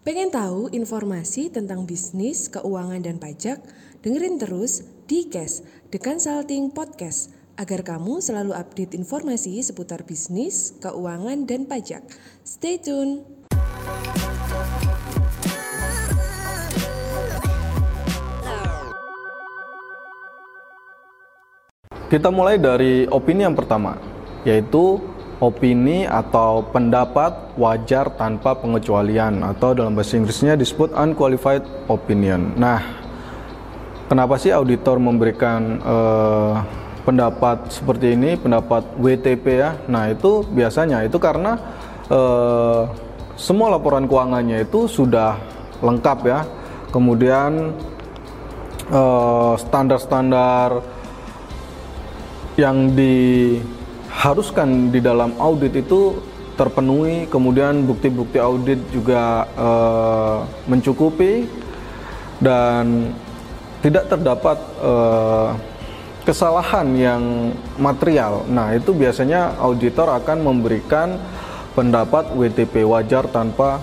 Pengen tahu informasi tentang bisnis, keuangan, dan pajak? Dengerin terus di Cash, The Consulting Podcast, agar kamu selalu update informasi seputar bisnis, keuangan, dan pajak. Stay tune! Kita mulai dari opini yang pertama, yaitu opini atau pendapat wajar tanpa pengecualian atau dalam bahasa Inggrisnya disebut unqualified opinion. Nah, kenapa sih auditor memberikan uh, pendapat seperti ini, pendapat WTP ya? Nah, itu biasanya itu karena uh, semua laporan keuangannya itu sudah lengkap ya. Kemudian eh, standar-standar uh, yang di haruskan di dalam audit itu terpenuhi, kemudian bukti-bukti audit juga uh, mencukupi dan tidak terdapat uh, kesalahan yang material. Nah, itu biasanya auditor akan memberikan pendapat WTP wajar tanpa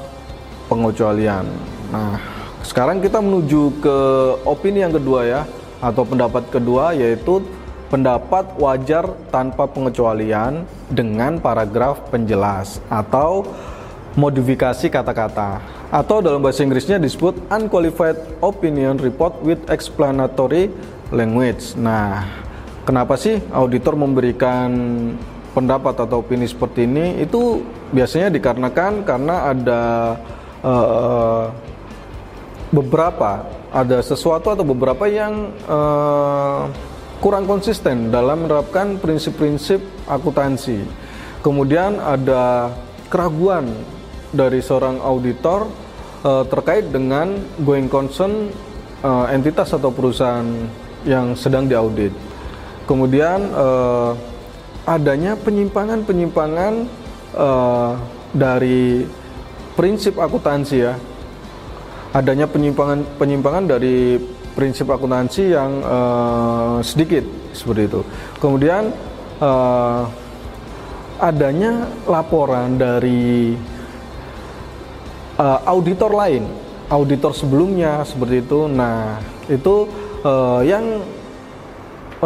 pengecualian. Nah, sekarang kita menuju ke opini yang kedua ya atau pendapat kedua yaitu pendapat wajar tanpa pengecualian dengan paragraf penjelas atau modifikasi kata-kata atau dalam bahasa Inggrisnya disebut unqualified opinion report with explanatory language. Nah, kenapa sih auditor memberikan pendapat atau opini seperti ini? Itu biasanya dikarenakan karena ada uh, beberapa ada sesuatu atau beberapa yang uh, kurang konsisten dalam menerapkan prinsip-prinsip akuntansi. Kemudian ada keraguan dari seorang auditor uh, terkait dengan going concern uh, entitas atau perusahaan yang sedang diaudit. Kemudian uh, adanya penyimpangan-penyimpangan uh, dari prinsip akuntansi ya. Adanya penyimpangan-penyimpangan dari prinsip akuntansi yang uh, sedikit seperti itu. Kemudian uh, adanya laporan dari uh, auditor lain, auditor sebelumnya seperti itu. Nah, itu uh, yang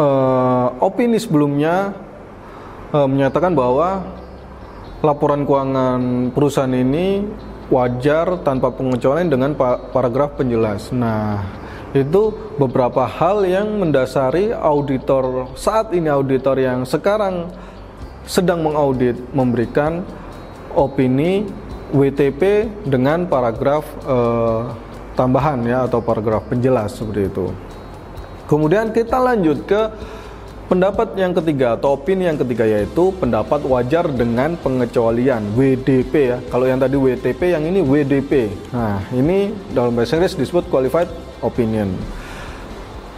uh, opini sebelumnya uh, menyatakan bahwa laporan keuangan perusahaan ini wajar tanpa pengecualian dengan paragraf penjelas. Nah, itu beberapa hal yang mendasari auditor saat ini auditor yang sekarang sedang mengaudit memberikan opini WTP dengan paragraf eh, tambahan ya atau paragraf penjelas seperti itu. Kemudian kita lanjut ke pendapat yang ketiga atau opini yang ketiga yaitu pendapat wajar dengan pengecualian WDP ya. Kalau yang tadi WTP yang ini WDP. Nah, ini dalam bahasa Inggris disebut qualified opinion.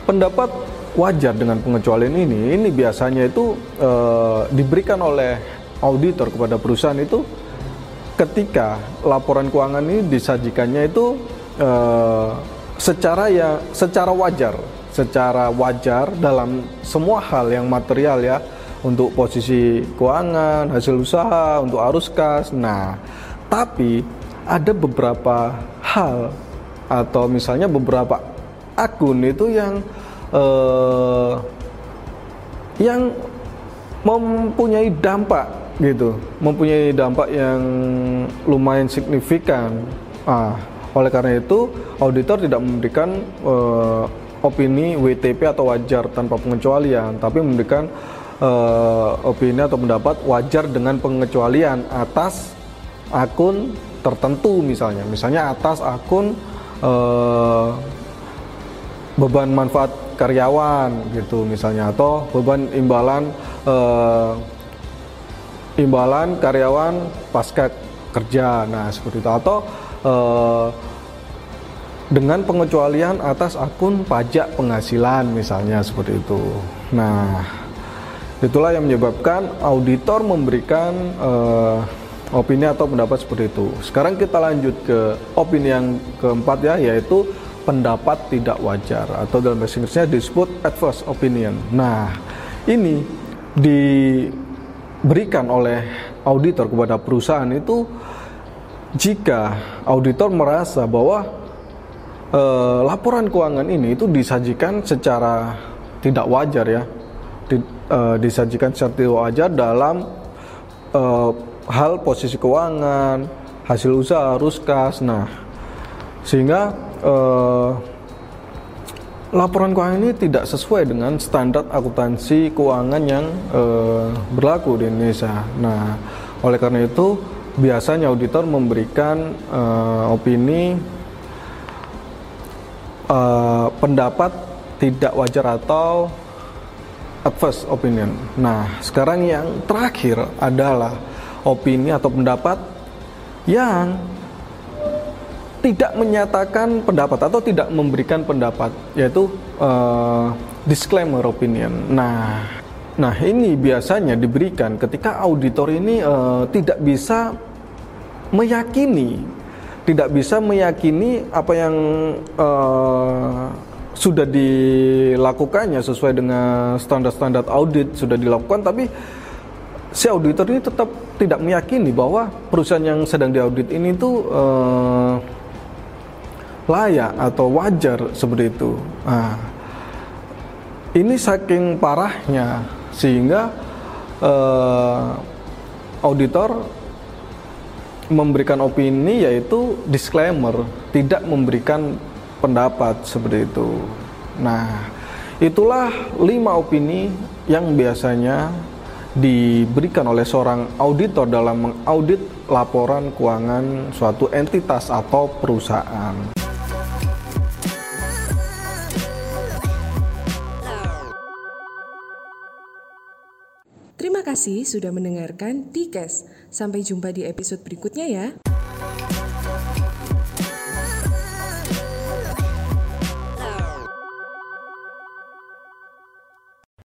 Pendapat wajar dengan pengecualian ini, ini biasanya itu e, diberikan oleh auditor kepada perusahaan itu ketika laporan keuangan ini disajikannya itu e, secara ya secara wajar, secara wajar dalam semua hal yang material ya untuk posisi keuangan, hasil usaha, untuk arus kas. Nah, tapi ada beberapa hal atau misalnya beberapa akun itu yang uh, yang mempunyai dampak gitu, mempunyai dampak yang lumayan signifikan. Ah, oleh karena itu auditor tidak memberikan uh, opini WTP atau wajar tanpa pengecualian, tapi memberikan uh, opini atau pendapat wajar dengan pengecualian atas akun tertentu misalnya, misalnya atas akun uh, beban manfaat karyawan gitu misalnya atau beban imbalan uh, imbalan karyawan pasca kerja. Nah seperti itu. Atau uh, dengan pengecualian atas akun pajak penghasilan misalnya seperti itu nah itulah yang menyebabkan auditor memberikan uh, opini atau pendapat seperti itu. Sekarang kita lanjut ke opini yang keempat ya, yaitu pendapat tidak wajar atau dalam bahasa Inggrisnya disebut adverse opinion. Nah, ini diberikan oleh auditor kepada perusahaan itu jika auditor merasa bahwa eh, laporan keuangan ini itu disajikan secara tidak wajar ya, di, eh, disajikan secara tidak wajar dalam eh, hal posisi keuangan, hasil usaha, arus kas, nah sehingga eh, laporan keuangan ini tidak sesuai dengan standar akuntansi keuangan yang eh, berlaku di Indonesia. Nah, oleh karena itu biasanya auditor memberikan eh, opini eh, pendapat tidak wajar atau adverse opinion. Nah, sekarang yang terakhir adalah opini atau pendapat yang tidak menyatakan pendapat atau tidak memberikan pendapat yaitu uh, disclaimer opinion. Nah, nah ini biasanya diberikan ketika auditor ini uh, tidak bisa meyakini, tidak bisa meyakini apa yang uh, sudah dilakukannya sesuai dengan standar-standar audit sudah dilakukan, tapi si auditor ini tetap tidak meyakini bahwa perusahaan yang sedang diaudit ini tuh uh, layak atau wajar seperti itu. Nah, ini saking parahnya sehingga uh, auditor memberikan opini yaitu disclaimer, tidak memberikan pendapat seperti itu. Nah, itulah lima opini yang biasanya diberikan oleh seorang auditor dalam mengaudit laporan keuangan suatu entitas atau perusahaan. Terima kasih sudah mendengarkan Tikes. Sampai jumpa di episode berikutnya ya.